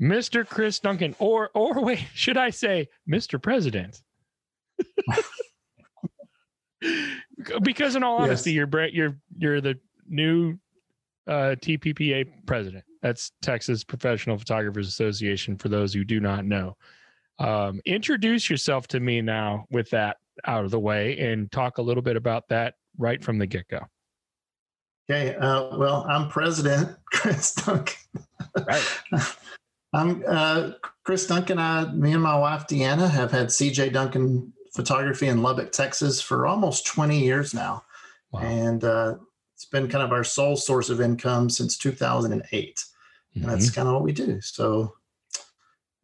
Mr. Chris Duncan, or or wait, should I say Mr. President? because in all honesty, yes. you're you're you're the new uh, TPPA president. That's Texas Professional Photographers Association. For those who do not know, um, introduce yourself to me now with that out of the way, and talk a little bit about that right from the get go. Okay. Uh, well, I'm President Chris Duncan. Right. I'm uh, Chris Duncan. I, me and my wife Deanna have had CJ Duncan Photography in Lubbock, Texas, for almost 20 years now, wow. and uh, it's been kind of our sole source of income since 2008. Mm-hmm. And that's mm-hmm. kind of what we do. So,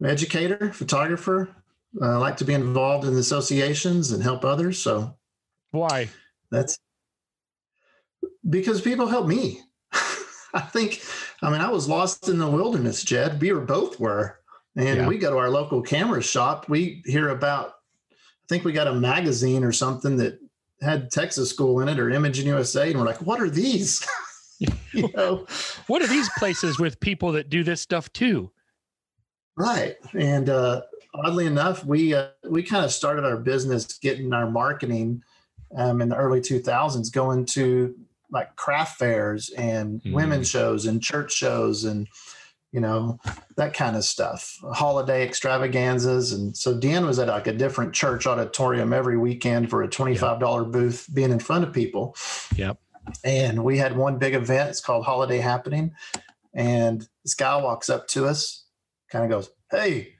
educator, photographer. I like to be involved in associations and help others. So, why? That's because people help me. I think, I mean, I was lost in the wilderness, Jed. We were both were. And yeah. we go to our local camera shop. We hear about, I think we got a magazine or something that had Texas School in it or Imaging USA. And we're like, what are these? you know, what are these places with people that do this stuff too? Right. And uh, oddly enough, we uh, we kind of started our business getting our marketing um, in the early 2000s, going to like craft fairs and mm. women's shows and church shows and you know that kind of stuff holiday extravaganzas. And so dean was at like a different church auditorium every weekend for a $25 yep. booth being in front of people. Yep. And we had one big event it's called holiday happening. And this guy walks up to us kind of goes hey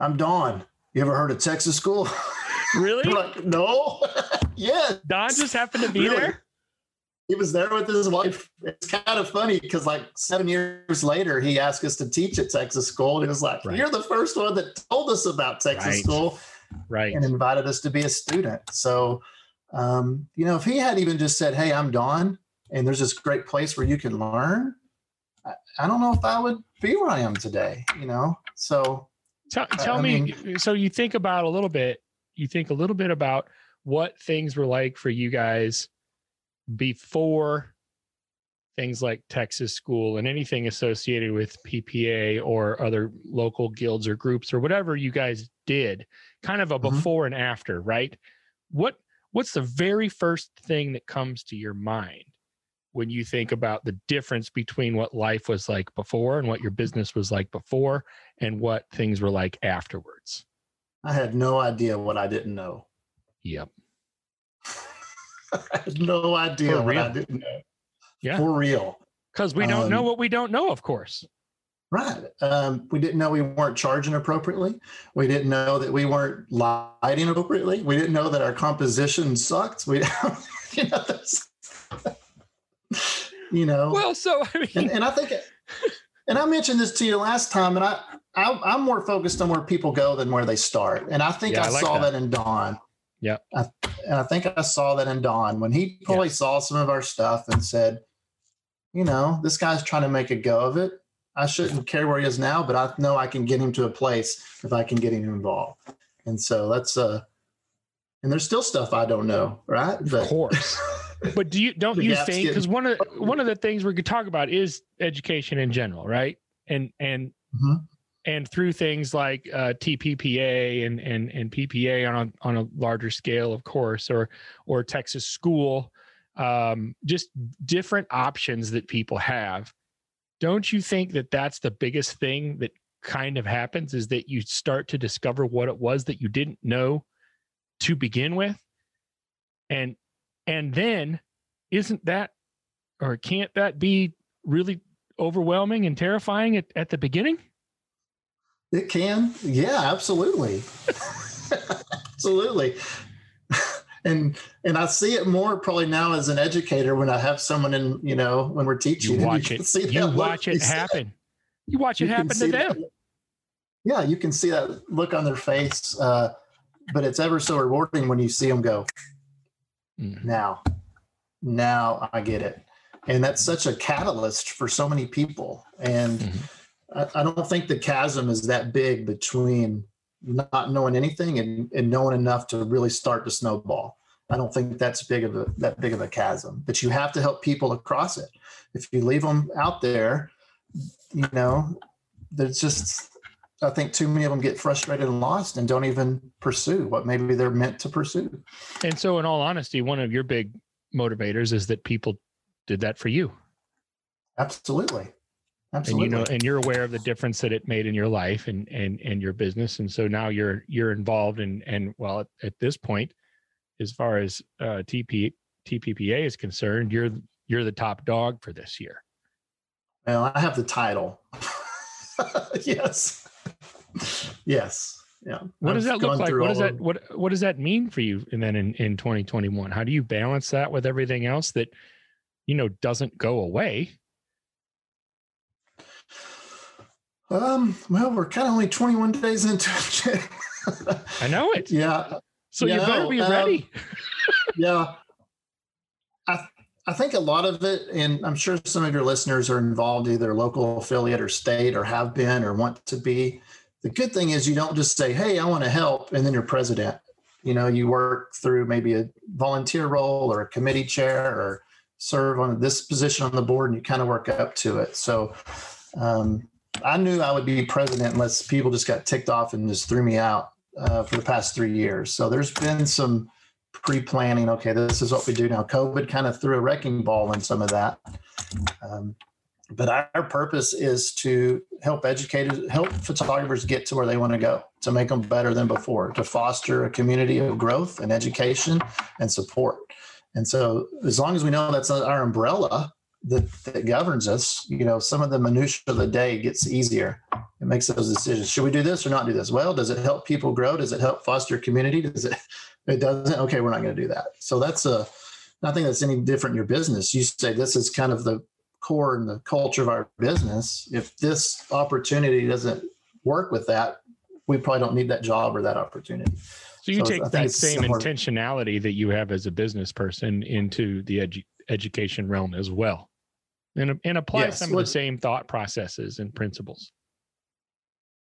i'm don you ever heard of texas school? Really? Like no. Yeah don just happened to be really? there he was there with his wife. It's kind of funny because like seven years later, he asked us to teach at Texas School, and he was like, right. "You're the first one that told us about Texas right. School, right?" And invited us to be a student. So, um, you know, if he had even just said, "Hey, I'm Don, and there's this great place where you can learn," I, I don't know if I would be where I am today. You know, so tell, tell I, me. So you think about a little bit. You think a little bit about what things were like for you guys before things like Texas School and anything associated with PPA or other local guilds or groups or whatever you guys did, kind of a mm-hmm. before and after, right? What what's the very first thing that comes to your mind when you think about the difference between what life was like before and what your business was like before and what things were like afterwards? I had no idea what I didn't know. Yep. I had no idea what I didn't know. Yeah. For real. Because we don't um, know what we don't know, of course. Right. Um, we didn't know we weren't charging appropriately. We didn't know that we weren't lighting appropriately. We didn't know that our composition sucked. We, you know, you know. Well, so I mean, and, and I think, and I mentioned this to you last time, and I, I am more focused on where people go than where they start, and I think yeah, I, I like saw that. that in Don. Yeah. I, and I think I saw that in Don when he probably yeah. saw some of our stuff and said, you know, this guy's trying to make a go of it. I shouldn't care where he is now, but I know I can get him to a place if I can get him involved. And so that's uh and there's still stuff I don't know, right? But, of course. but do you don't you think because one of one of the things we could talk about is education in general, right? And and mm-hmm and through things like uh, TPPA and and and PPA on a, on a larger scale, of course, or or Texas School, um, just different options that people have. Don't you think that that's the biggest thing that kind of happens is that you start to discover what it was that you didn't know to begin with, and and then isn't that or can't that be really overwhelming and terrifying at, at the beginning? It can. Yeah, absolutely. absolutely. and and I see it more probably now as an educator when I have someone in, you know, when we're teaching. You watch you it. You watch it happen. You watch it you happen to them. That. yeah, you can see that look on their face. Uh, but it's ever so rewarding when you see them go, mm. now, now I get it. And that's such a catalyst for so many people. And mm-hmm. I, I, don't think the chasm is that big between not knowing anything and, and knowing enough to really start to snowball. I don't think that's big of a that big of a chasm. But you have to help people across it. If you leave them out there, you know, there's just I think too many of them get frustrated and lost and don't even pursue what maybe they're meant to pursue. And so, in all honesty, one of your big motivators is that people did that for you. Absolutely. Absolutely. And you know, and you're aware of the difference that it made in your life and and and your business, and so now you're you're involved in and well at, at this point, as far as uh, TP TPPA is concerned, you're you're the top dog for this year. Well, I have the title. yes. yes. Yeah. What does that look like? What does that what what does that mean for you and then in, in 2021? How do you balance that with everything else that you know doesn't go away? Um, well, we're kind of only 21 days into it. I know it. Yeah. So you, you better be ready. Um, yeah. I I think a lot of it, and I'm sure some of your listeners are involved, either local affiliate or state, or have been or want to be. The good thing is you don't just say, "Hey, I want to help," and then you're president. You know, you work through maybe a volunteer role or a committee chair or serve on this position on the board, and you kind of work up to it. So, um, I knew I would be president unless people just got ticked off and just threw me out uh, for the past three years. So there's been some pre-planning. Okay, this is what we do now. COVID kind of threw a wrecking ball in some of that. Um, but our purpose is to help educators, help photographers get to where they want to go, to make them better than before, to foster a community of growth and education and support. And so, as long as we know that's our umbrella that, that governs us, you know, some of the minutia of the day gets easier. It makes those decisions. Should we do this or not do this? Well, does it help people grow? Does it help foster community? Does it it doesn't okay we're not going to do that so that's a nothing that's any different in your business you say this is kind of the core and the culture of our business if this opportunity doesn't work with that we probably don't need that job or that opportunity so you so take that same similar. intentionality that you have as a business person into the edu- education realm as well and, and apply yes. some of the same thought processes and principles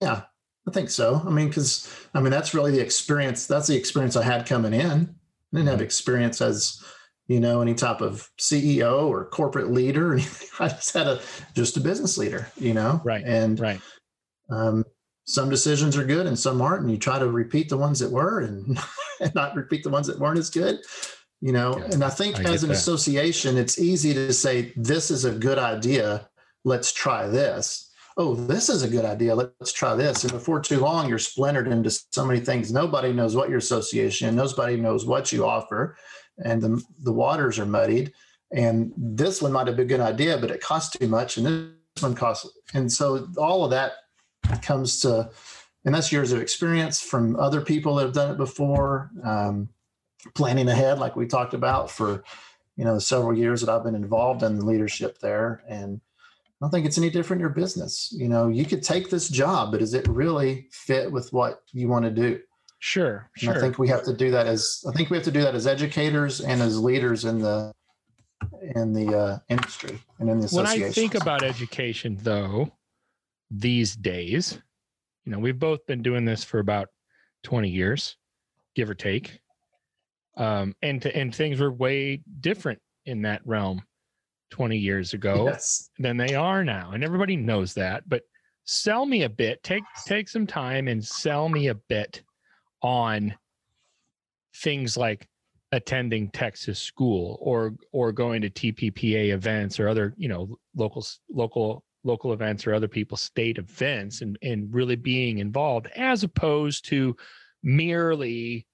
yeah I think so. I mean, because I mean that's really the experience. That's the experience I had coming in. I didn't have mm-hmm. experience as you know any type of CEO or corporate leader. Or anything. I just had a just a business leader. You know, right? And right. Um, some decisions are good and some aren't, and you try to repeat the ones that were and, and not repeat the ones that weren't as good. You know, yeah, and I think I as an that. association, it's easy to say this is a good idea. Let's try this oh, this is a good idea. Let's try this. And before too long, you're splintered into so many things. Nobody knows what your association, nobody knows what you offer, and the, the waters are muddied. And this one might have been a good idea, but it costs too much. And this one costs. And so all of that comes to, and that's years of experience from other people that have done it before, um, planning ahead, like we talked about for, you know, the several years that I've been involved in the leadership there. And I don't think it's any different in your business. You know, you could take this job, but does it really fit with what you want to do? Sure. And sure. I think we have to do that as I think we have to do that as educators and as leaders in the in the uh, industry and in the association. When I think about education, though, these days, you know, we've both been doing this for about twenty years, give or take, um, and to, and things were way different in that realm 20 years ago yes. than they are now and everybody knows that but sell me a bit take take some time and sell me a bit on things like attending Texas school or or going to TPPA events or other you know local local local events or other people's state events and and really being involved as opposed to merely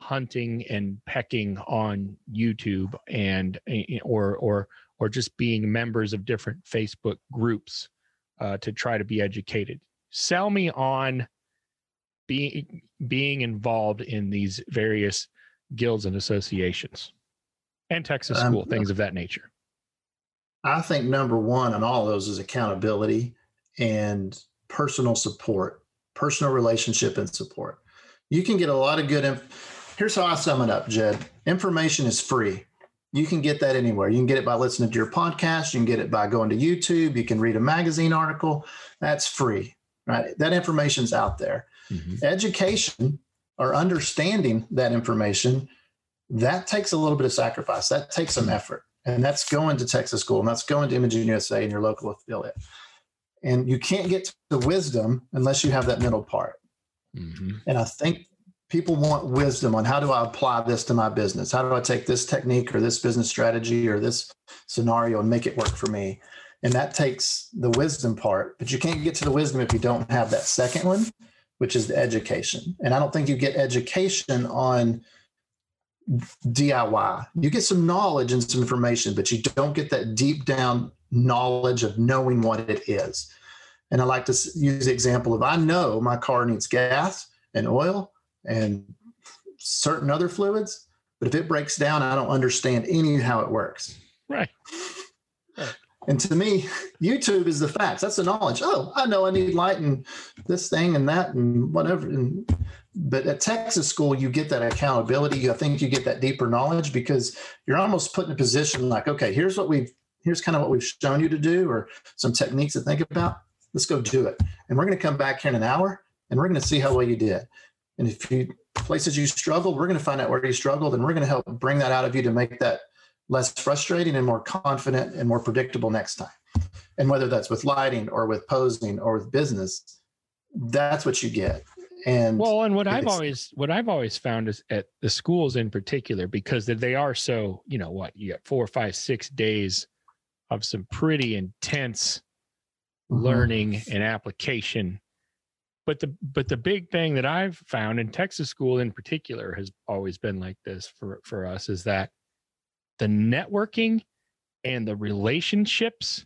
hunting and pecking on YouTube and eh, or or or just being members of different Facebook groups uh, to try to be educated. Sell me on being being involved in these various guilds and associations and Texas um, school, um, things of that nature. I think number one on all of those is accountability and personal support. personal relationship and support. You can get a lot of good. Inf- Here's how I sum it up, Jed. Information is free. You can get that anywhere. You can get it by listening to your podcast. You can get it by going to YouTube. You can read a magazine article. That's free, right? That information's out there. Mm-hmm. Education or understanding that information, that takes a little bit of sacrifice. That takes some effort. And that's going to Texas School and that's going to Imaging USA and your local affiliate. And you can't get to the wisdom unless you have that middle part. Mm-hmm. And I think people want wisdom on how do I apply this to my business? How do I take this technique or this business strategy or this scenario and make it work for me? And that takes the wisdom part, but you can't get to the wisdom if you don't have that second one, which is the education. And I don't think you get education on DIY. You get some knowledge and some information, but you don't get that deep down knowledge of knowing what it is. And I like to use the example of I know my car needs gas and oil and certain other fluids, but if it breaks down, I don't understand any how it works. Right. right. And to me, YouTube is the facts. That's the knowledge. Oh, I know I need light and this thing and that and whatever. And but at Texas school, you get that accountability. I think you get that deeper knowledge because you're almost put in a position like, okay, here's what we've here's kind of what we've shown you to do, or some techniques to think about. Let's go do it. And we're going to come back here in an hour and we're going to see how well you did. And if you places you struggled, we're going to find out where you struggled and we're going to help bring that out of you to make that less frustrating and more confident and more predictable next time. And whether that's with lighting or with posing or with business, that's what you get and well and what i've always what i've always found is at the schools in particular because they are so you know what you got four five six days of some pretty intense mm-hmm. learning and application but the but the big thing that i've found in texas school in particular has always been like this for for us is that the networking and the relationships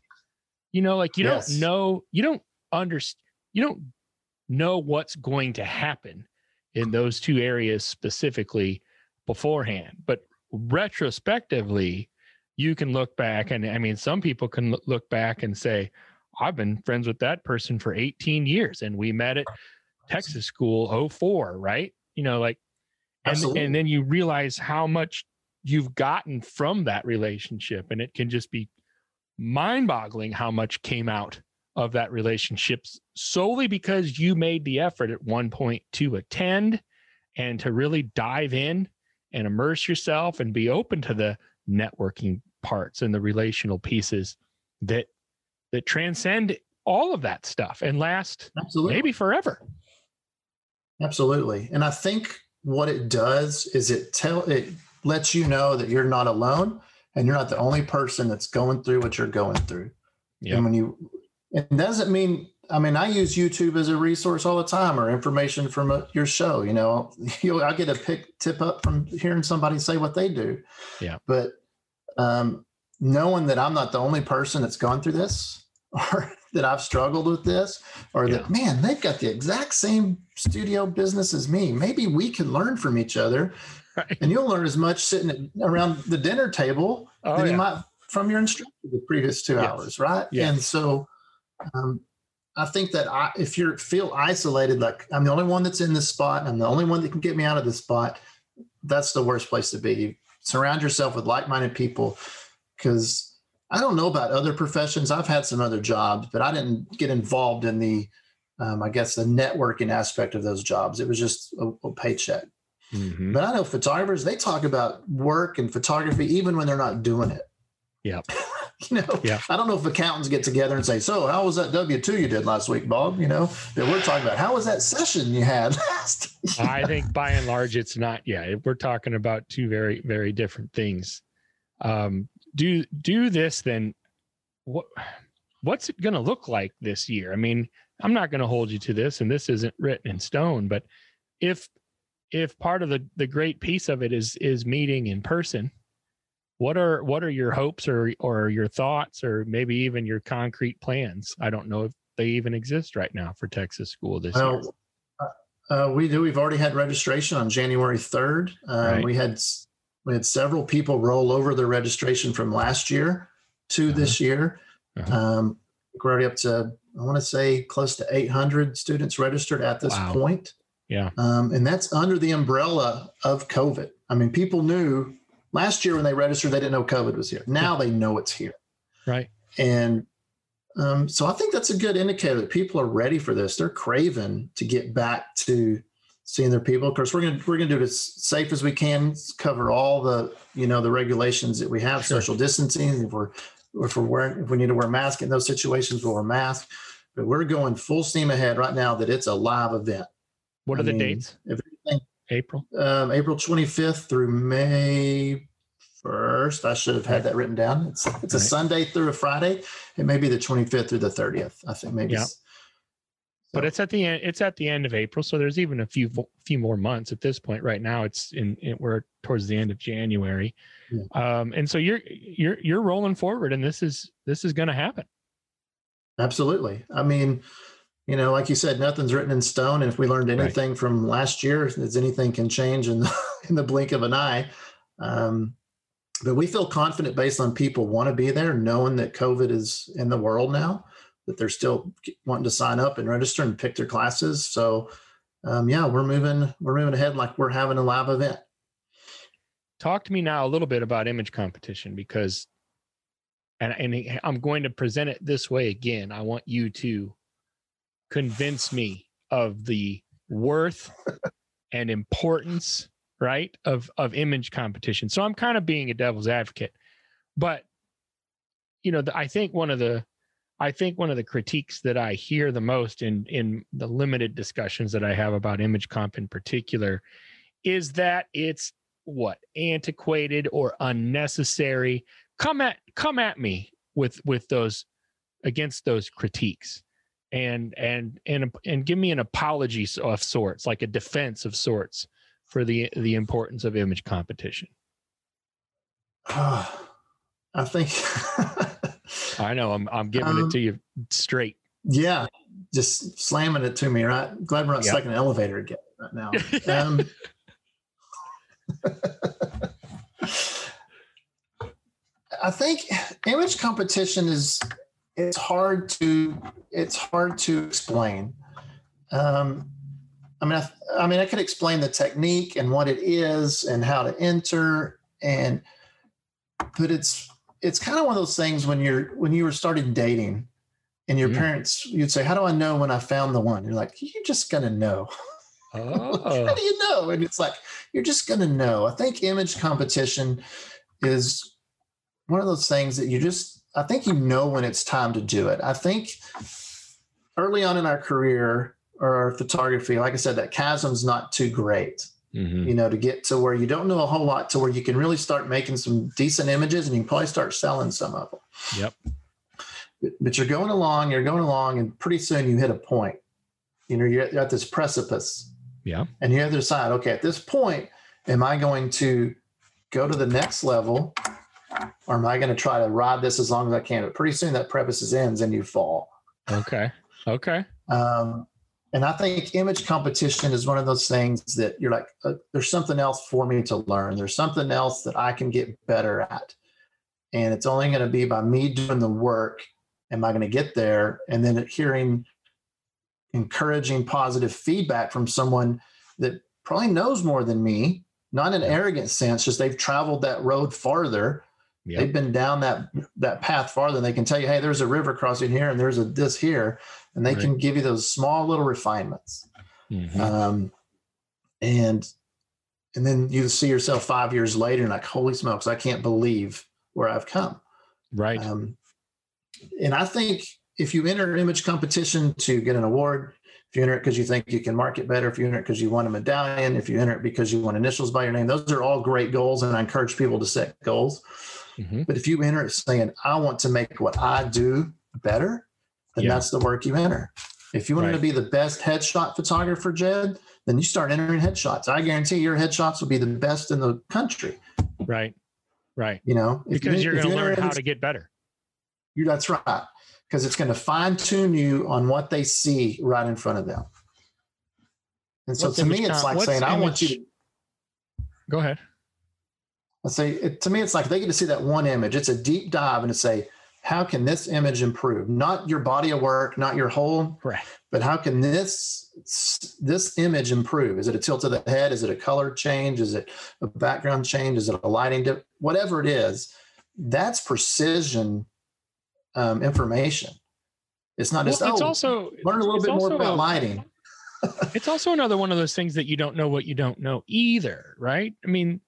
you know like you yes. don't know you don't understand you don't know what's going to happen in those two areas specifically beforehand. But retrospectively, you can look back and I mean, some people can look back and say, I've been friends with that person for 18 years and we met at Texas school 04, right? You know, like, and, and then you realize how much you've gotten from that relationship. And it can just be mind boggling how much came out of that relationship solely because you made the effort at one point to attend and to really dive in and immerse yourself and be open to the networking parts and the relational pieces that that transcend all of that stuff and last Absolutely. maybe forever. Absolutely. And I think what it does is it tell it lets you know that you're not alone and you're not the only person that's going through what you're going through. Yeah. And when you it doesn't mean I mean, I use YouTube as a resource all the time, or information from a, your show. You know, you I get a pick tip up from hearing somebody say what they do. Yeah. But um, knowing that I'm not the only person that's gone through this, or that I've struggled with this, or yeah. that man, they've got the exact same studio business as me. Maybe we can learn from each other, right. and you'll learn as much sitting around the dinner table oh, than yeah. you might from your instructor the previous two yes. hours, right? Yes. And so um, I think that I, if you feel isolated, like I'm the only one that's in this spot, I'm the only one that can get me out of this spot, that's the worst place to be. You surround yourself with like-minded people because I don't know about other professions. I've had some other jobs, but I didn't get involved in the, um, I guess, the networking aspect of those jobs. It was just a, a paycheck. Mm-hmm. But I know photographers, they talk about work and photography even when they're not doing it. Yeah. you know, yeah. I don't know if accountants get together and say, "So, how was that W two you did last week, Bob?" You know, that we're talking about. How was that session you had last? I think by and large, it's not. Yeah, we're talking about two very, very different things. Um, do do this then. What what's it going to look like this year? I mean, I'm not going to hold you to this, and this isn't written in stone. But if if part of the the great piece of it is is meeting in person what are what are your hopes or or your thoughts or maybe even your concrete plans i don't know if they even exist right now for texas school this well, year uh, uh, we do we've already had registration on january 3rd uh, right. we had we had several people roll over their registration from last year to uh-huh. this year uh-huh. um, we're already up to I want to say close to 800 students registered at this wow. point. Yeah. Um, and that's under the umbrella of COVID. I mean, people knew last year when they registered, they didn't know COVID was here. Now yeah. they know it's here. Right. And um, so I think that's a good indicator that people are ready for this. They're craving to get back to seeing their people. Of course, we're gonna we're gonna do it as safe as we can, cover all the you know the regulations that we have, sure. social distancing. If we're if we're wearing if we need to wear a mask in those situations, we'll wear a mask. But we're going full steam ahead right now. That it's a live event. What are I the mean, dates? April. Um, April 25th through May 1st. I should have had that written down. It's it's right. a Sunday through a Friday. It may be the 25th through the 30th. I think maybe. But it's at the end. It's at the end of April, so there's even a few few more months at this point. Right now, it's in, in we're towards the end of January, yeah. um, and so you're you're you're rolling forward, and this is this is going to happen. Absolutely. I mean, you know, like you said, nothing's written in stone. And if we learned anything right. from last year, is anything can change in the, in the blink of an eye. Um, but we feel confident based on people want to be there, knowing that COVID is in the world now, that they're still wanting to sign up and register and pick their classes. So, um, yeah, we're moving, we're moving ahead like we're having a live event. Talk to me now a little bit about image competition because, and, and I'm going to present it this way again. I want you to convince me of the worth and importance right of of image competition so i'm kind of being a devil's advocate but you know the, i think one of the i think one of the critiques that i hear the most in in the limited discussions that i have about image comp in particular is that it's what antiquated or unnecessary come at come at me with with those against those critiques and and and and give me an apology of sorts, like a defense of sorts for the the importance of image competition. Uh, I think I know I'm I'm giving um, it to you straight. Yeah, just slamming it to me. Right, glad we're not yep. stuck in an elevator again right now. Um, I think image competition is it's hard to it's hard to explain. Um, I mean, I, I, mean, I could explain the technique and what it is and how to enter, and but it's it's kind of one of those things when you're when you were starting dating, and your mm. parents you'd say, "How do I know when I found the one?" You're like, "You're just gonna know." Oh. how do you know? And it's like you're just gonna know. I think image competition is one of those things that you just I think you know when it's time to do it. I think early on in our career or our photography, like I said, that chasm's not too great. Mm-hmm. You know, to get to where you don't know a whole lot to where you can really start making some decent images and you can probably start selling some of them. Yep. But you're going along, you're going along, and pretty soon you hit a point. You know, you're at, you're at this precipice. Yeah. And you have to decide, okay, at this point, am I going to go to the next level or am I going to try to ride this as long as I can? But pretty soon that preface ends and you fall. Okay. Okay. Um, and I think image competition is one of those things that you're like, uh, there's something else for me to learn. There's something else that I can get better at. And it's only going to be by me doing the work. Am I going to get there? And then hearing encouraging, positive feedback from someone that probably knows more than me, not in an arrogant sense, just they've traveled that road farther Yep. They've been down that that path farther. And they can tell you, hey, there's a river crossing here, and there's a this here, and they right. can give you those small little refinements. Mm-hmm. Um, and and then you see yourself five years later, and like, holy smokes, I can't believe where I've come. Right. Um, and I think if you enter image competition to get an award, if you enter it because you think you can market better, if you enter it because you want a medallion, if you enter it because you want initials by your name, those are all great goals. And I encourage people to set goals. Mm-hmm. But if you enter it saying, I want to make what I do better, then yeah. that's the work you enter. If you want right. to be the best headshot photographer, Jed, then you start entering headshots. I guarantee your headshots will be the best in the country. Right. Right. You know, because you, are going to learn how to get better. You, that's right. Because it's going to fine tune you on what they see right in front of them. And so what's to me, it's like saying, image? I want you to go ahead. Let's say it, to me, it's like they get to see that one image. It's a deep dive and to say, how can this image improve? Not your body of work, not your whole, right. but how can this this image improve? Is it a tilt of the head? Is it a color change? Is it a background change? Is it a lighting? Dip? Whatever it is, that's precision um, information. It's not just well, it's oh, also learn a little bit more about lighting. it's also another one of those things that you don't know what you don't know either, right? I mean,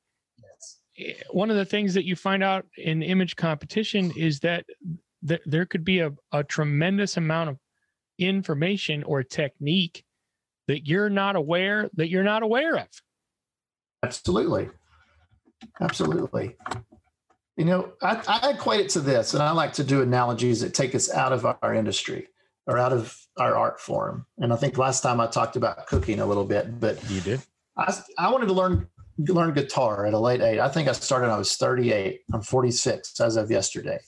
one of the things that you find out in image competition is that th- there could be a, a tremendous amount of information or technique that you're not aware that you're not aware of. Absolutely. Absolutely. You know I, I equate it to this and i like to do analogies that take us out of our industry or out of our art form. And i think last time i talked about cooking a little bit but you did. I, I wanted to learn learn guitar at a late age. I think I started I was 38. I'm 46 as of yesterday.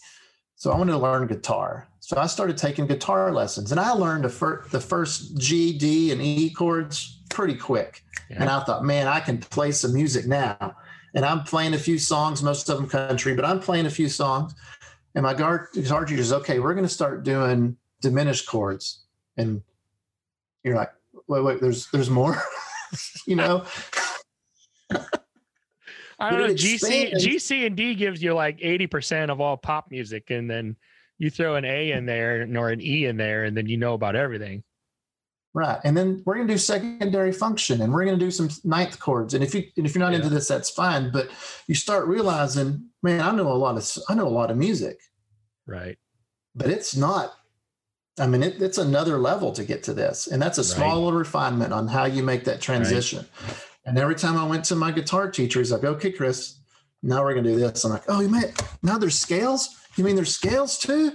So I wanted to learn guitar. So I started taking guitar lessons and I learned the, fir- the first G, D, and E chords pretty quick. Yeah. And I thought, man, I can play some music now. And I'm playing a few songs, most of them country, but I'm playing a few songs. And my guard, guitar teacher says, okay, we're going to start doing diminished chords. And you're like, wait, wait, there's, there's more, you know? I don't know. GC GC and D gives you like eighty percent of all pop music, and then you throw an A in there or an E in there, and then you know about everything. Right, and then we're going to do secondary function, and we're going to do some ninth chords. And if you and if you're not yeah. into this, that's fine. But you start realizing, man, I know a lot of I know a lot of music. Right. But it's not. I mean, it, it's another level to get to this, and that's a small right. little refinement on how you make that transition. Right. And every time I went to my guitar teacher, he's like, okay, Chris, now we're going to do this. I'm like, oh, you mean now there's scales? You mean there's scales too?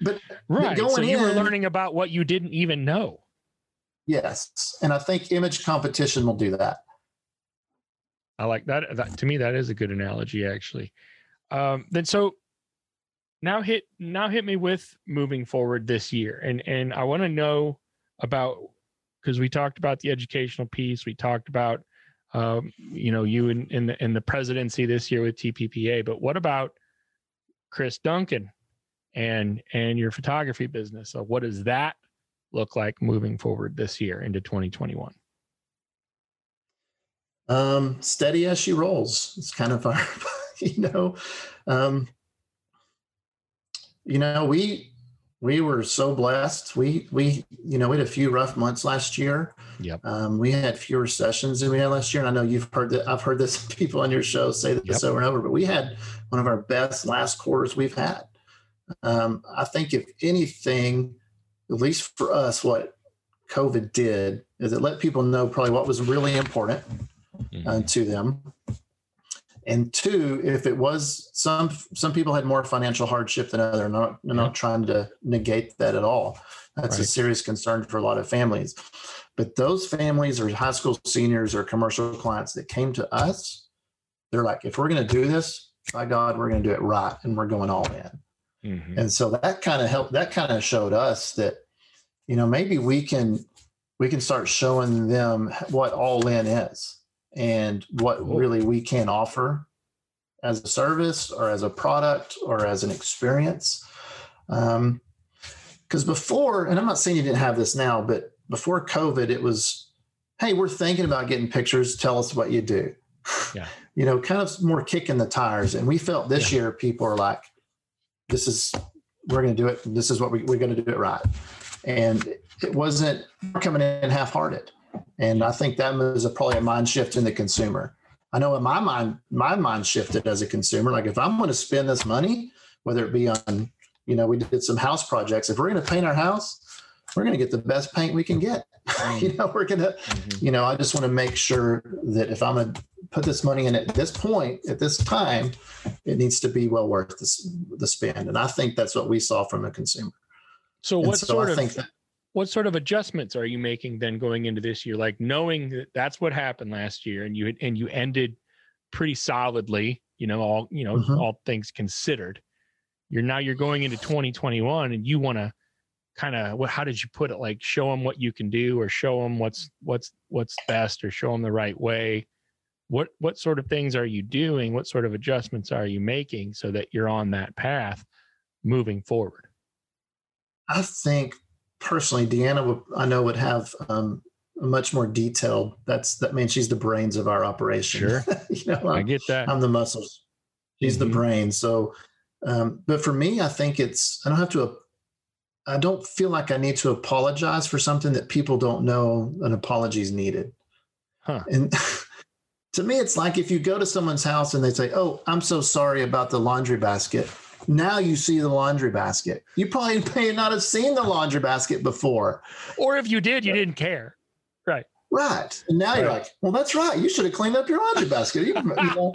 but right. But so you in, were learning about what you didn't even know. Yes. And I think image competition will do that. I like that. that to me, that is a good analogy, actually. Um, then so now hit now hit me with moving forward this year. And and I want to know about because we talked about the educational piece. We talked about, um, you know, you in, in the, in the presidency this year with TPPA. But what about Chris Duncan and and your photography business? So what does that look like moving forward this year into 2021? Um, steady as she rolls. It's kind of our, you know, um, you know, we we were so blessed. We we you know we had a few rough months last year. Yep. Um, we had fewer sessions than we had last year, and I know you've heard that. I've heard this people on your show say this yep. over and over. But we had one of our best last quarters we've had. Um, I think if anything, at least for us, what COVID did is it let people know probably what was really important mm-hmm. uh, to them and two if it was some some people had more financial hardship than other not yeah. not trying to negate that at all that's right. a serious concern for a lot of families but those families or high school seniors or commercial clients that came to us they're like if we're going to do this by god we're going to do it right and we're going all in mm-hmm. and so that kind of helped that kind of showed us that you know maybe we can we can start showing them what all in is and what really we can offer as a service or as a product or as an experience. Because um, before, and I'm not saying you didn't have this now, but before COVID, it was, hey, we're thinking about getting pictures. Tell us what you do. Yeah. you know, kind of more kicking the tires. And we felt this yeah. year people are like, this is, we're going to do it. This is what we, we're going to do it right. And it wasn't coming in half hearted. And I think that was a, probably a mind shift in the consumer. I know in my mind, my mind shifted as a consumer. Like if I'm going to spend this money, whether it be on, you know, we did some house projects. If we're going to paint our house, we're going to get the best paint we can get. you know, we're going to, mm-hmm. you know, I just want to make sure that if I'm going to put this money in at this point, at this time, it needs to be well worth the, the spend. And I think that's what we saw from the consumer. So what so sort I of that, what sort of adjustments are you making then going into this year? Like knowing that that's what happened last year and you and you ended pretty solidly you know all you know mm-hmm. all things considered. You're now you're going into 2021 and you want to kind of what how did you put it? Like show them what you can do or show them what's what's what's best or show them the right way. What what sort of things are you doing? What sort of adjustments are you making so that you're on that path moving forward? I think personally deanna would i know would have um, a much more detailed that's that means she's the brains of our operation. Sure. You know i get that. I'm the muscles. She's mm-hmm. the brain. So um, but for me i think it's i don't have to i don't feel like i need to apologize for something that people don't know an apology is needed. Huh. and to me, it's like if you go to someone's house and they say, Oh, I'm so sorry about the laundry basket. Now you see the laundry basket. You probably may not have seen the laundry basket before. Or if you did, you didn't care. Right. Right. And now right. you're like, Well, that's right. You should have cleaned up your laundry basket. You, know?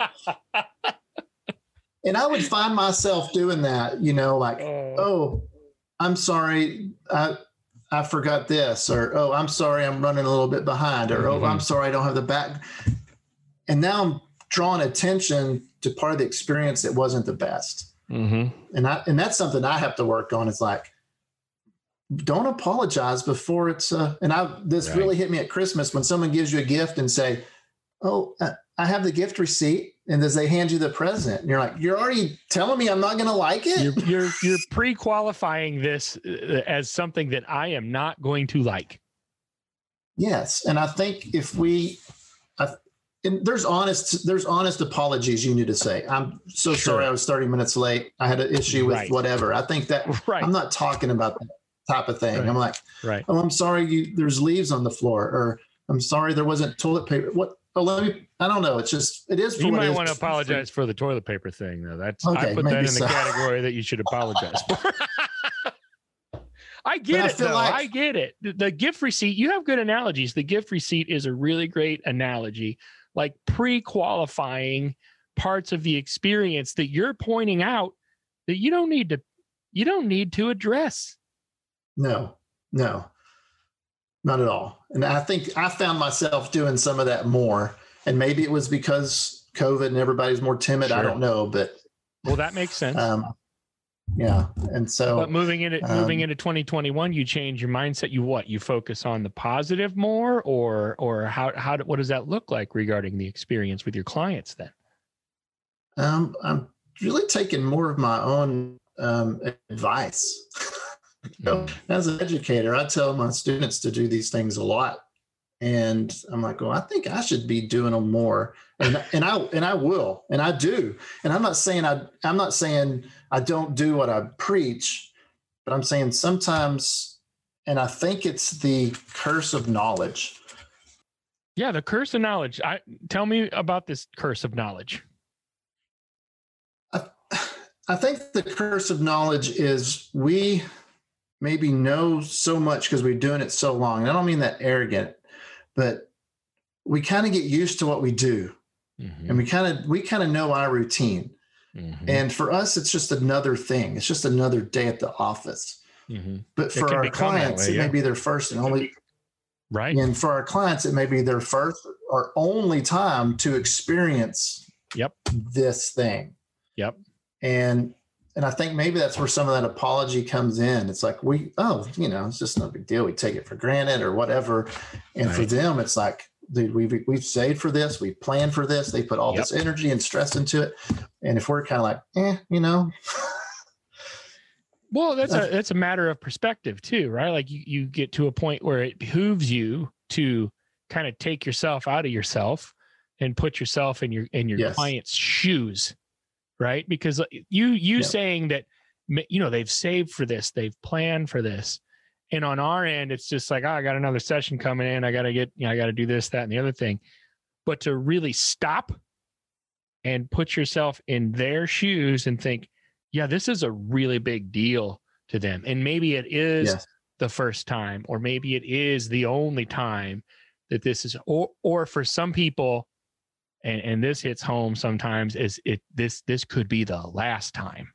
and I would find myself doing that, you know, like, oh, oh I'm sorry. I, I forgot this, or oh, I'm sorry, I'm running a little bit behind, or mm-hmm. oh, I'm sorry, I don't have the back. And now I'm drawing attention to part of the experience that wasn't the best. Mm-hmm. And I, and that's something I have to work on. It's like, don't apologize before it's, uh, and I, this right. really hit me at Christmas when someone gives you a gift and say, Oh, uh, I have the gift receipt. And as they hand you the present, and you're like, you're already telling me I'm not going to like it. You're, you're, you're pre-qualifying this uh, as something that I am not going to like. Yes. And I think if we, I, and there's honest there's honest apologies you need to say i'm so sure. sorry i was 30 minutes late i had an issue with right. whatever i think that right. i'm not talking about that type of thing right. i'm like right oh i'm sorry you there's leaves on the floor or i'm sorry there wasn't toilet paper what oh let me i don't know it's just it is you might want to apologize for the toilet paper thing though that's okay, i put that in so. the category that you should apologize for I get but it I though. Like- I get it. The, the gift receipt, you have good analogies. The gift receipt is a really great analogy like pre-qualifying parts of the experience that you're pointing out that you don't need to you don't need to address. No no. Not at all. And i think i found myself doing some of that more. And maybe it was because covid and everybody's more timid. Sure. i don't know but well that makes sense. um, yeah and so but moving into um, moving into 2021 you change your mindset. You what? You focus on the positive more or or how how what does that look like regarding the experience with your clients then? Um i'm really taking more of my own um, advice. Mm. as an educator i tell my students to do these things a lot and i'm like well i think i should be doing them more and and i and i will and i do and i'm not saying i i'm not saying I don't do what I preach, but I'm saying sometimes, and I think it's the curse of knowledge. Yeah, the curse of knowledge. I tell me about this curse of knowledge. I, I think the curse of knowledge is we maybe know so much because we're doing it so long. And I don't mean that arrogant, but we kind of get used to what we do. Mm-hmm. And we kind of we kind of know our routine. Mm-hmm. And for us, it's just another thing. It's just another day at the office. Mm-hmm. But for our clients, way, yeah. it may be their first and only. Right. And for our clients, it may be their first or only time to experience yep. this thing. Yep. And and I think maybe that's where some of that apology comes in. It's like we, oh, you know, it's just no big deal. We take it for granted or whatever. And right. for them, it's like, dude, we've we've saved for this, we planned for this, they put all yep. this energy and stress into it. And if we're kind of like, eh, you know. well, that's a that's a matter of perspective too, right? Like you, you get to a point where it behooves you to kind of take yourself out of yourself and put yourself in your in your yes. client's shoes, right? Because uh, you you yep. saying that you know they've saved for this, they've planned for this and on our end, it's just like, oh, I got another session coming in. I got to get, you know, I got to do this, that, and the other thing. But to really stop and put yourself in their shoes and think, yeah, this is a really big deal to them. And maybe it is yes. the first time, or maybe it is the only time that this is, or, or for some people, and, and this hits home sometimes is it this this could be the last time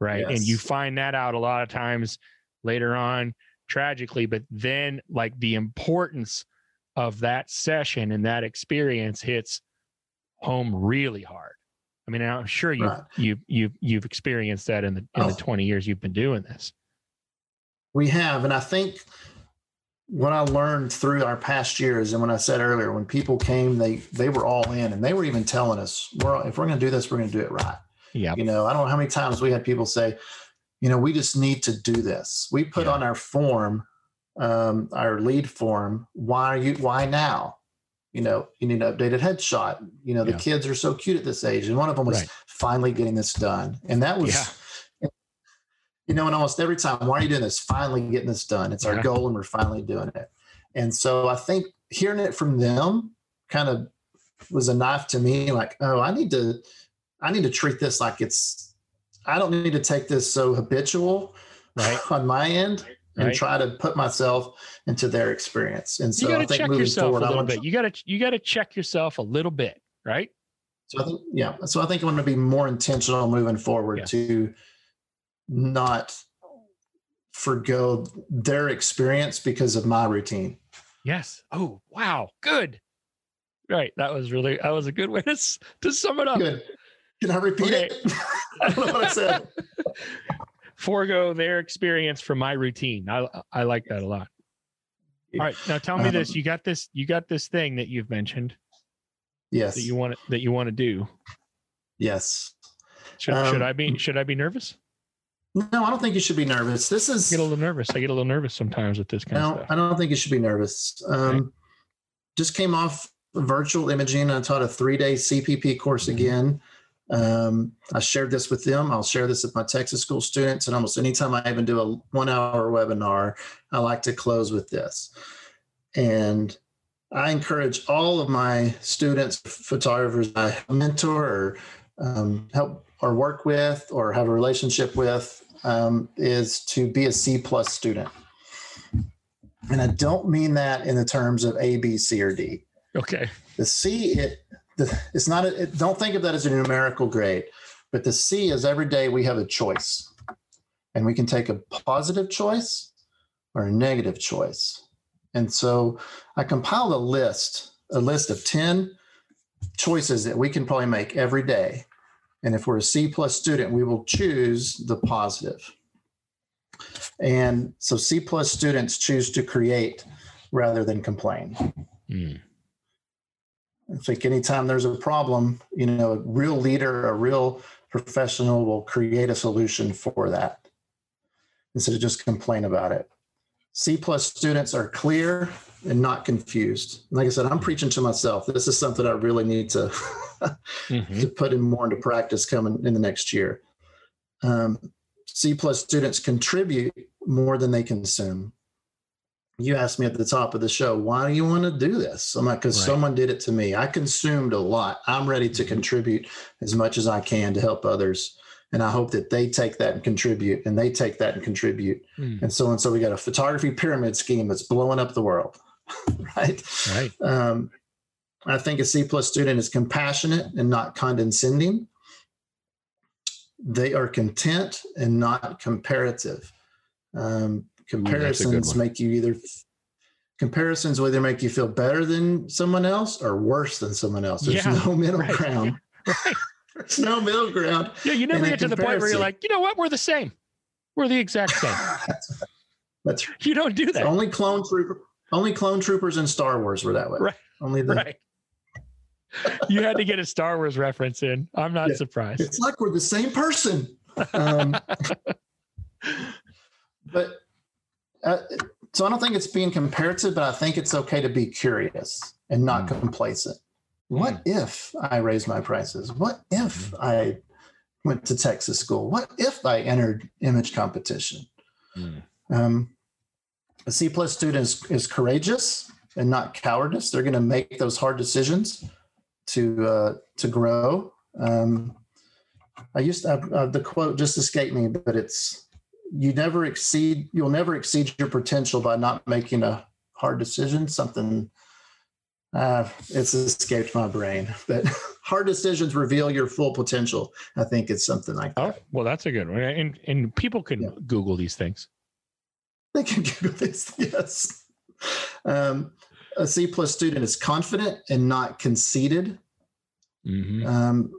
right yes. and you find that out a lot of times later on tragically but then like the importance of that session and that experience hits home really hard i mean i'm sure you right. you you you've experienced that in the in oh. the 20 years you've been doing this we have and i think what I learned through our past years, and when I said earlier, when people came, they they were all in, and they were even telling us, "We're if we're going to do this, we're going to do it right." Yeah. You know, I don't know how many times we had people say, "You know, we just need to do this." We put yeah. on our form, um, our lead form. Why are you? Why now? You know, you need an updated headshot. You know, the yeah. kids are so cute at this age, and one of them was right. finally getting this done, and that was. Yeah you know, and almost every time, why are you doing this? Finally getting this done. It's our yeah. goal and we're finally doing it. And so I think hearing it from them kind of was a knife to me, like, oh, I need to, I need to treat this like it's, I don't need to take this so habitual right. on my end and right. try to put myself into their experience. And so you I think moving forward, a little bit. To, you got to, you got to check yourself a little bit, right? So I think, yeah. So I think I'm going to be more intentional moving forward yeah. to, not forego their experience because of my routine. Yes. Oh, wow. Good. Right. That was really that was a good way to to sum it up. Good. Can I repeat okay. it? I don't know what I said. Forego their experience from my routine. I I like that a lot. All right. Now tell me um, this. You got this, you got this thing that you've mentioned. Yes. That you want that you want to do. Yes. Should, um, should I be should I be nervous? No, I don't think you should be nervous. This is I get a little nervous. I get a little nervous sometimes with this kind no, of stuff. I don't think you should be nervous. Um, Just came off virtual imaging. I taught a three day CPP course mm-hmm. again. Um, I shared this with them. I'll share this with my Texas school students. And almost anytime I even do a one hour webinar, I like to close with this. And I encourage all of my students, photographers I mentor or um, help or work with or have a relationship with um, is to be a C plus student. And I don't mean that in the terms of A, B, C, or D. Okay. The C, it, the, it's not, a, it, don't think of that as a numerical grade, but the C is every day we have a choice. And we can take a positive choice or a negative choice. And so I compiled a list, a list of 10 choices that we can probably make every day and if we're a C plus student, we will choose the positive. And so C plus students choose to create rather than complain. Mm. I think anytime there's a problem, you know, a real leader, a real professional will create a solution for that instead of just complain about it. C plus students are clear and not confused. Like I said, I'm preaching to myself. This is something I really need to mm-hmm. to put in more into practice coming in the next year. Um, C plus students contribute more than they consume. You asked me at the top of the show, why do you want to do this? I'm like, because right. someone did it to me. I consumed a lot. I'm ready to mm-hmm. contribute as much as I can to help others and I hope that they take that and contribute, and they take that and contribute, mm. and so on. So we got a photography pyramid scheme that's blowing up the world, right? Right. Um, I think a C plus student is compassionate and not condescending. They are content and not comparative. Um, comparisons Ooh, make you either comparisons will either make you feel better than someone else or worse than someone else. There's yeah, no middle right. ground. right. There's no middle ground. Yeah, you never get to the point where you're like, you know what, we're the same. We're the exact same. that's, that's you don't do that. Only clone trooper, only clone troopers in Star Wars were that way. Right. Only the right you had to get a Star Wars reference in. I'm not yeah. surprised. It's like we're the same person. Um, but uh, so I don't think it's being comparative, but I think it's okay to be curious and not mm. complacent. What mm. if I raise my prices? What if mm. I went to Texas school? What if I entered image competition? Mm. Um, a C plus student is, is courageous and not cowardice. They're going to make those hard decisions to uh, to grow. Um, I used to, uh, the quote just escaped me, but it's you never exceed you'll never exceed your potential by not making a hard decision. Something uh, it's escaped my brain, but hard decisions reveal your full potential. I think it's something like that. Oh, well, that's a good one. And and people can yeah. Google these things. They can Google this. Yes. Um, a C plus student is confident and not conceited. Mm-hmm. Um,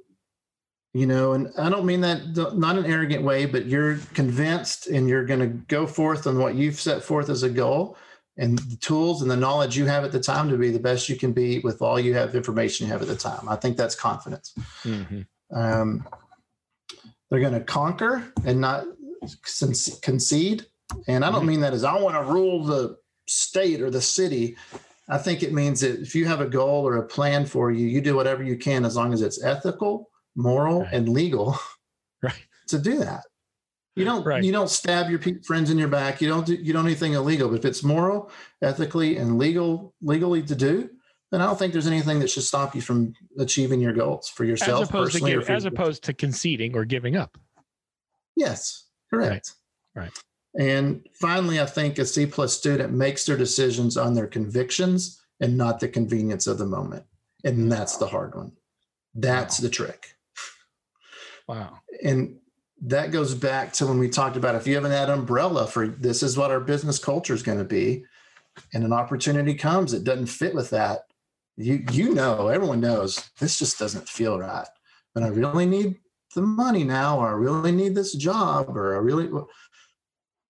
you know, and I don't mean that not an arrogant way, but you're convinced and you're going to go forth on what you've set forth as a goal. and the tools and the knowledge you have at the time to be the best you can be with all you have information you have at the time. I think that's confidence. Mm-hmm. Um, they're going to conquer and not concede. And I don't mm-hmm. mean that as I want to rule the state or the city. I think it means that if you have a goal or a plan for you, you do whatever you can as long as it's ethical, moral, right. and legal right. to do that. You don't right. you don't stab your friends in your back. You don't do you don't anything illegal. But if it's moral, ethically, and legal legally to do, then I don't think there's anything that should stop you from achieving your goals for yourself as opposed personally. To give, as opposed to conceding or giving up. Yes, correct. Right. right. And finally, I think a C plus student makes their decisions on their convictions and not the convenience of the moment. And that's the hard one. That's wow. the trick. Wow. And that goes back to when we talked about if you have an umbrella for this is what our business culture is going to be, and an opportunity comes that doesn't fit with that, you you know, everyone knows this just doesn't feel right. And I really need the money now, or I really need this job, or I really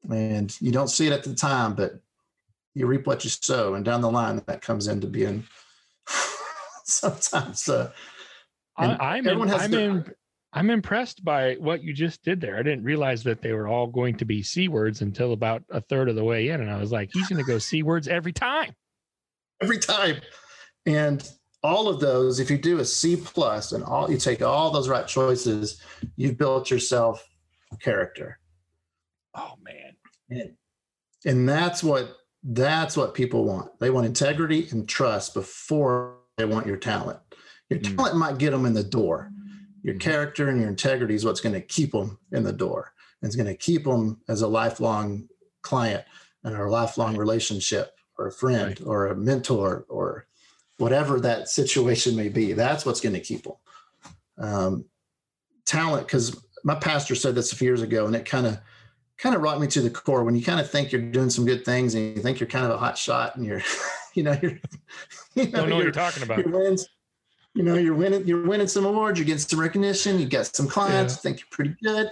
and you don't see it at the time, but you reap what you sow, and down the line that comes into being sometimes. Uh, I, am in, I'm, in, I'm impressed by what you just did there. I didn't realize that they were all going to be c words until about a third of the way in, and I was like, he's going to go c words every time, every time, and all of those. If you do a C plus and all you take all those right choices, you've built yourself character. Oh man and, and that's what that's what people want. They want integrity and trust before they want your talent. Your mm. talent might get them in the door. Your mm. character and your integrity is what's going to keep them in the door. And it's going to keep them as a lifelong client and a lifelong relationship or a friend right. or a mentor or whatever that situation may be. That's what's going to keep them. Um, talent, because my pastor said this a few years ago, and it kind of kind of rocked me to the core when you kind of think you're doing some good things and you think you're kind of a hot shot and you're, you know, you're, you know, don't know what you're talking about. Wins, you know, you're winning, you're winning some awards, you're getting some recognition, you got some clients, yeah. think you're pretty good.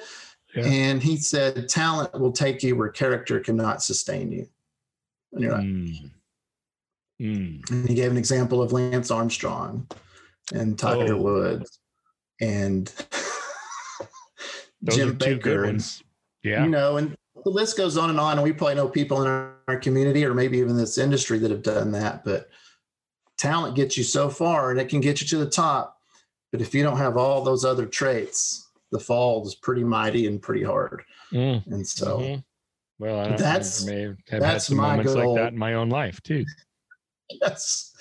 Yeah. And he said, talent will take you where character cannot sustain you. And you're like, mm. Mm. And he gave an example of Lance Armstrong and Tiger oh. Woods and Jim Bakker and yeah. You know, and the list goes on and on. And we probably know people in our, our community or maybe even this industry that have done that. But talent gets you so far and it can get you to the top. But if you don't have all those other traits, the fall is pretty mighty and pretty hard. Mm. And so mm-hmm. well, that's may have that's had some my moments goal. like that in my own life too. yes.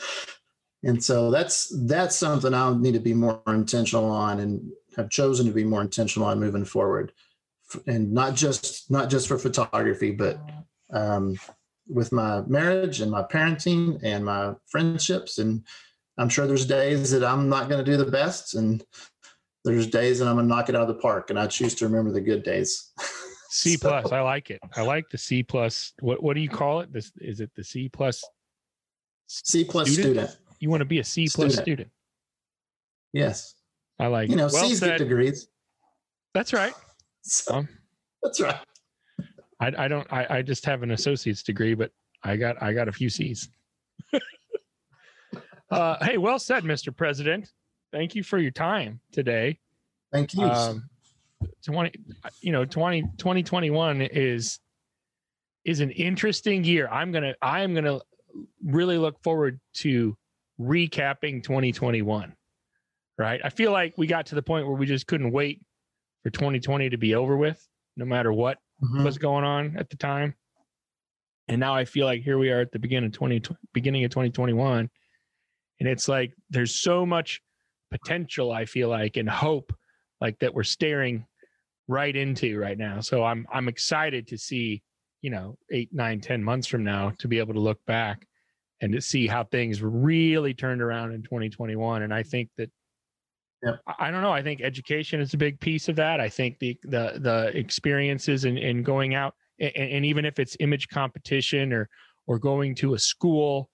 And so that's that's something I'll need to be more intentional on and have chosen to be more intentional on moving forward and not just not just for photography, but um, with my marriage and my parenting and my friendships. And I'm sure there's days that I'm not going to do the best, and there's days that I'm going to knock it out of the park. And I choose to remember the good days. C plus, so, I like it. I like the C plus. What what do you call it? This is it the C plus. C plus student. student. You want to be a C plus student. student. Yes. I like. You know, well C's get degrees. That's right. So, um, that's right. I, I don't. I, I just have an associate's degree, but I got I got a few C's. uh, hey, well said, Mr. President. Thank you for your time today. Thank you. Um, 20 you know 20 2021 is is an interesting year i'm gonna i am gonna really look forward to recapping 2021 right i feel like we got to the point where we just couldn't wait for 2020 to be over with, no matter what mm-hmm. was going on at the time. And now I feel like here we are at the beginning of 20 beginning of 2021 and it's like there's so much potential I feel like and hope like that we're staring right into right now. So I'm I'm excited to see, you know, eight, nine, ten months from now to be able to look back and to see how things really turned around in 2021. And I think that Yep. I don't know. I think education is a big piece of that. I think the the the experiences and in, in going out and, and, even if it's image competition or or going to a school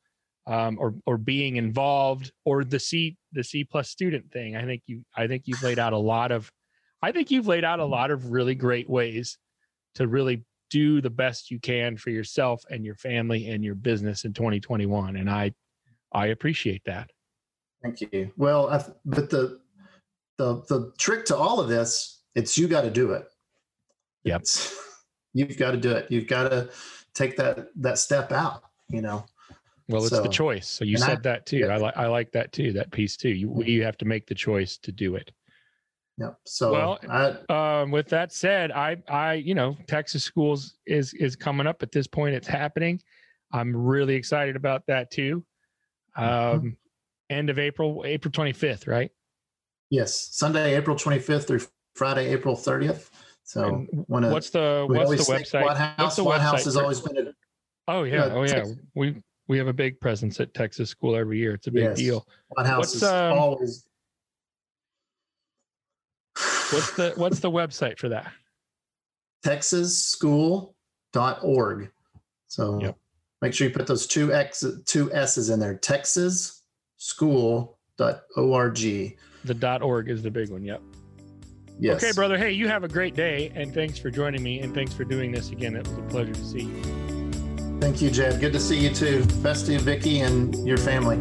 um, or or being involved or the C the C plus student thing. I think you I think you've laid out a lot of I think you've laid out a lot of really great ways to really do the best you can for yourself and your family and your business in 2021 and i i appreciate that thank you well I, but the the the trick to all of this it's you got to do it yep you've got to do it you've got to take that that step out you know well it's so, the choice so you said I, that too yeah. i like i like that too that piece too you you have to make the choice to do it Yep. So well, I, um, with that said, I, I, you know, Texas schools is is coming up at this point. It's happening. I'm really excited about that too. Mm-hmm. Um, end of April, April 25th, right? Yes, Sunday, April 25th through Friday, April 30th. So, wanna, what's the what's the website? White House, what's the White House has always been. A, oh yeah, uh, oh yeah. We we have a big presence at Texas School every year. It's a big yes. deal. White House what's, is um, always What's the what's the website for that? TexasSchool.org. So yep. make sure you put those two X two S's in there. TexasSchool.org. The dot org is the big one. Yep. Yes. Okay, brother. Hey, you have a great day, and thanks for joining me, and thanks for doing this again. It was a pleasure to see you. Thank you, Jed. Good to see you too. Best to Vicki and your family.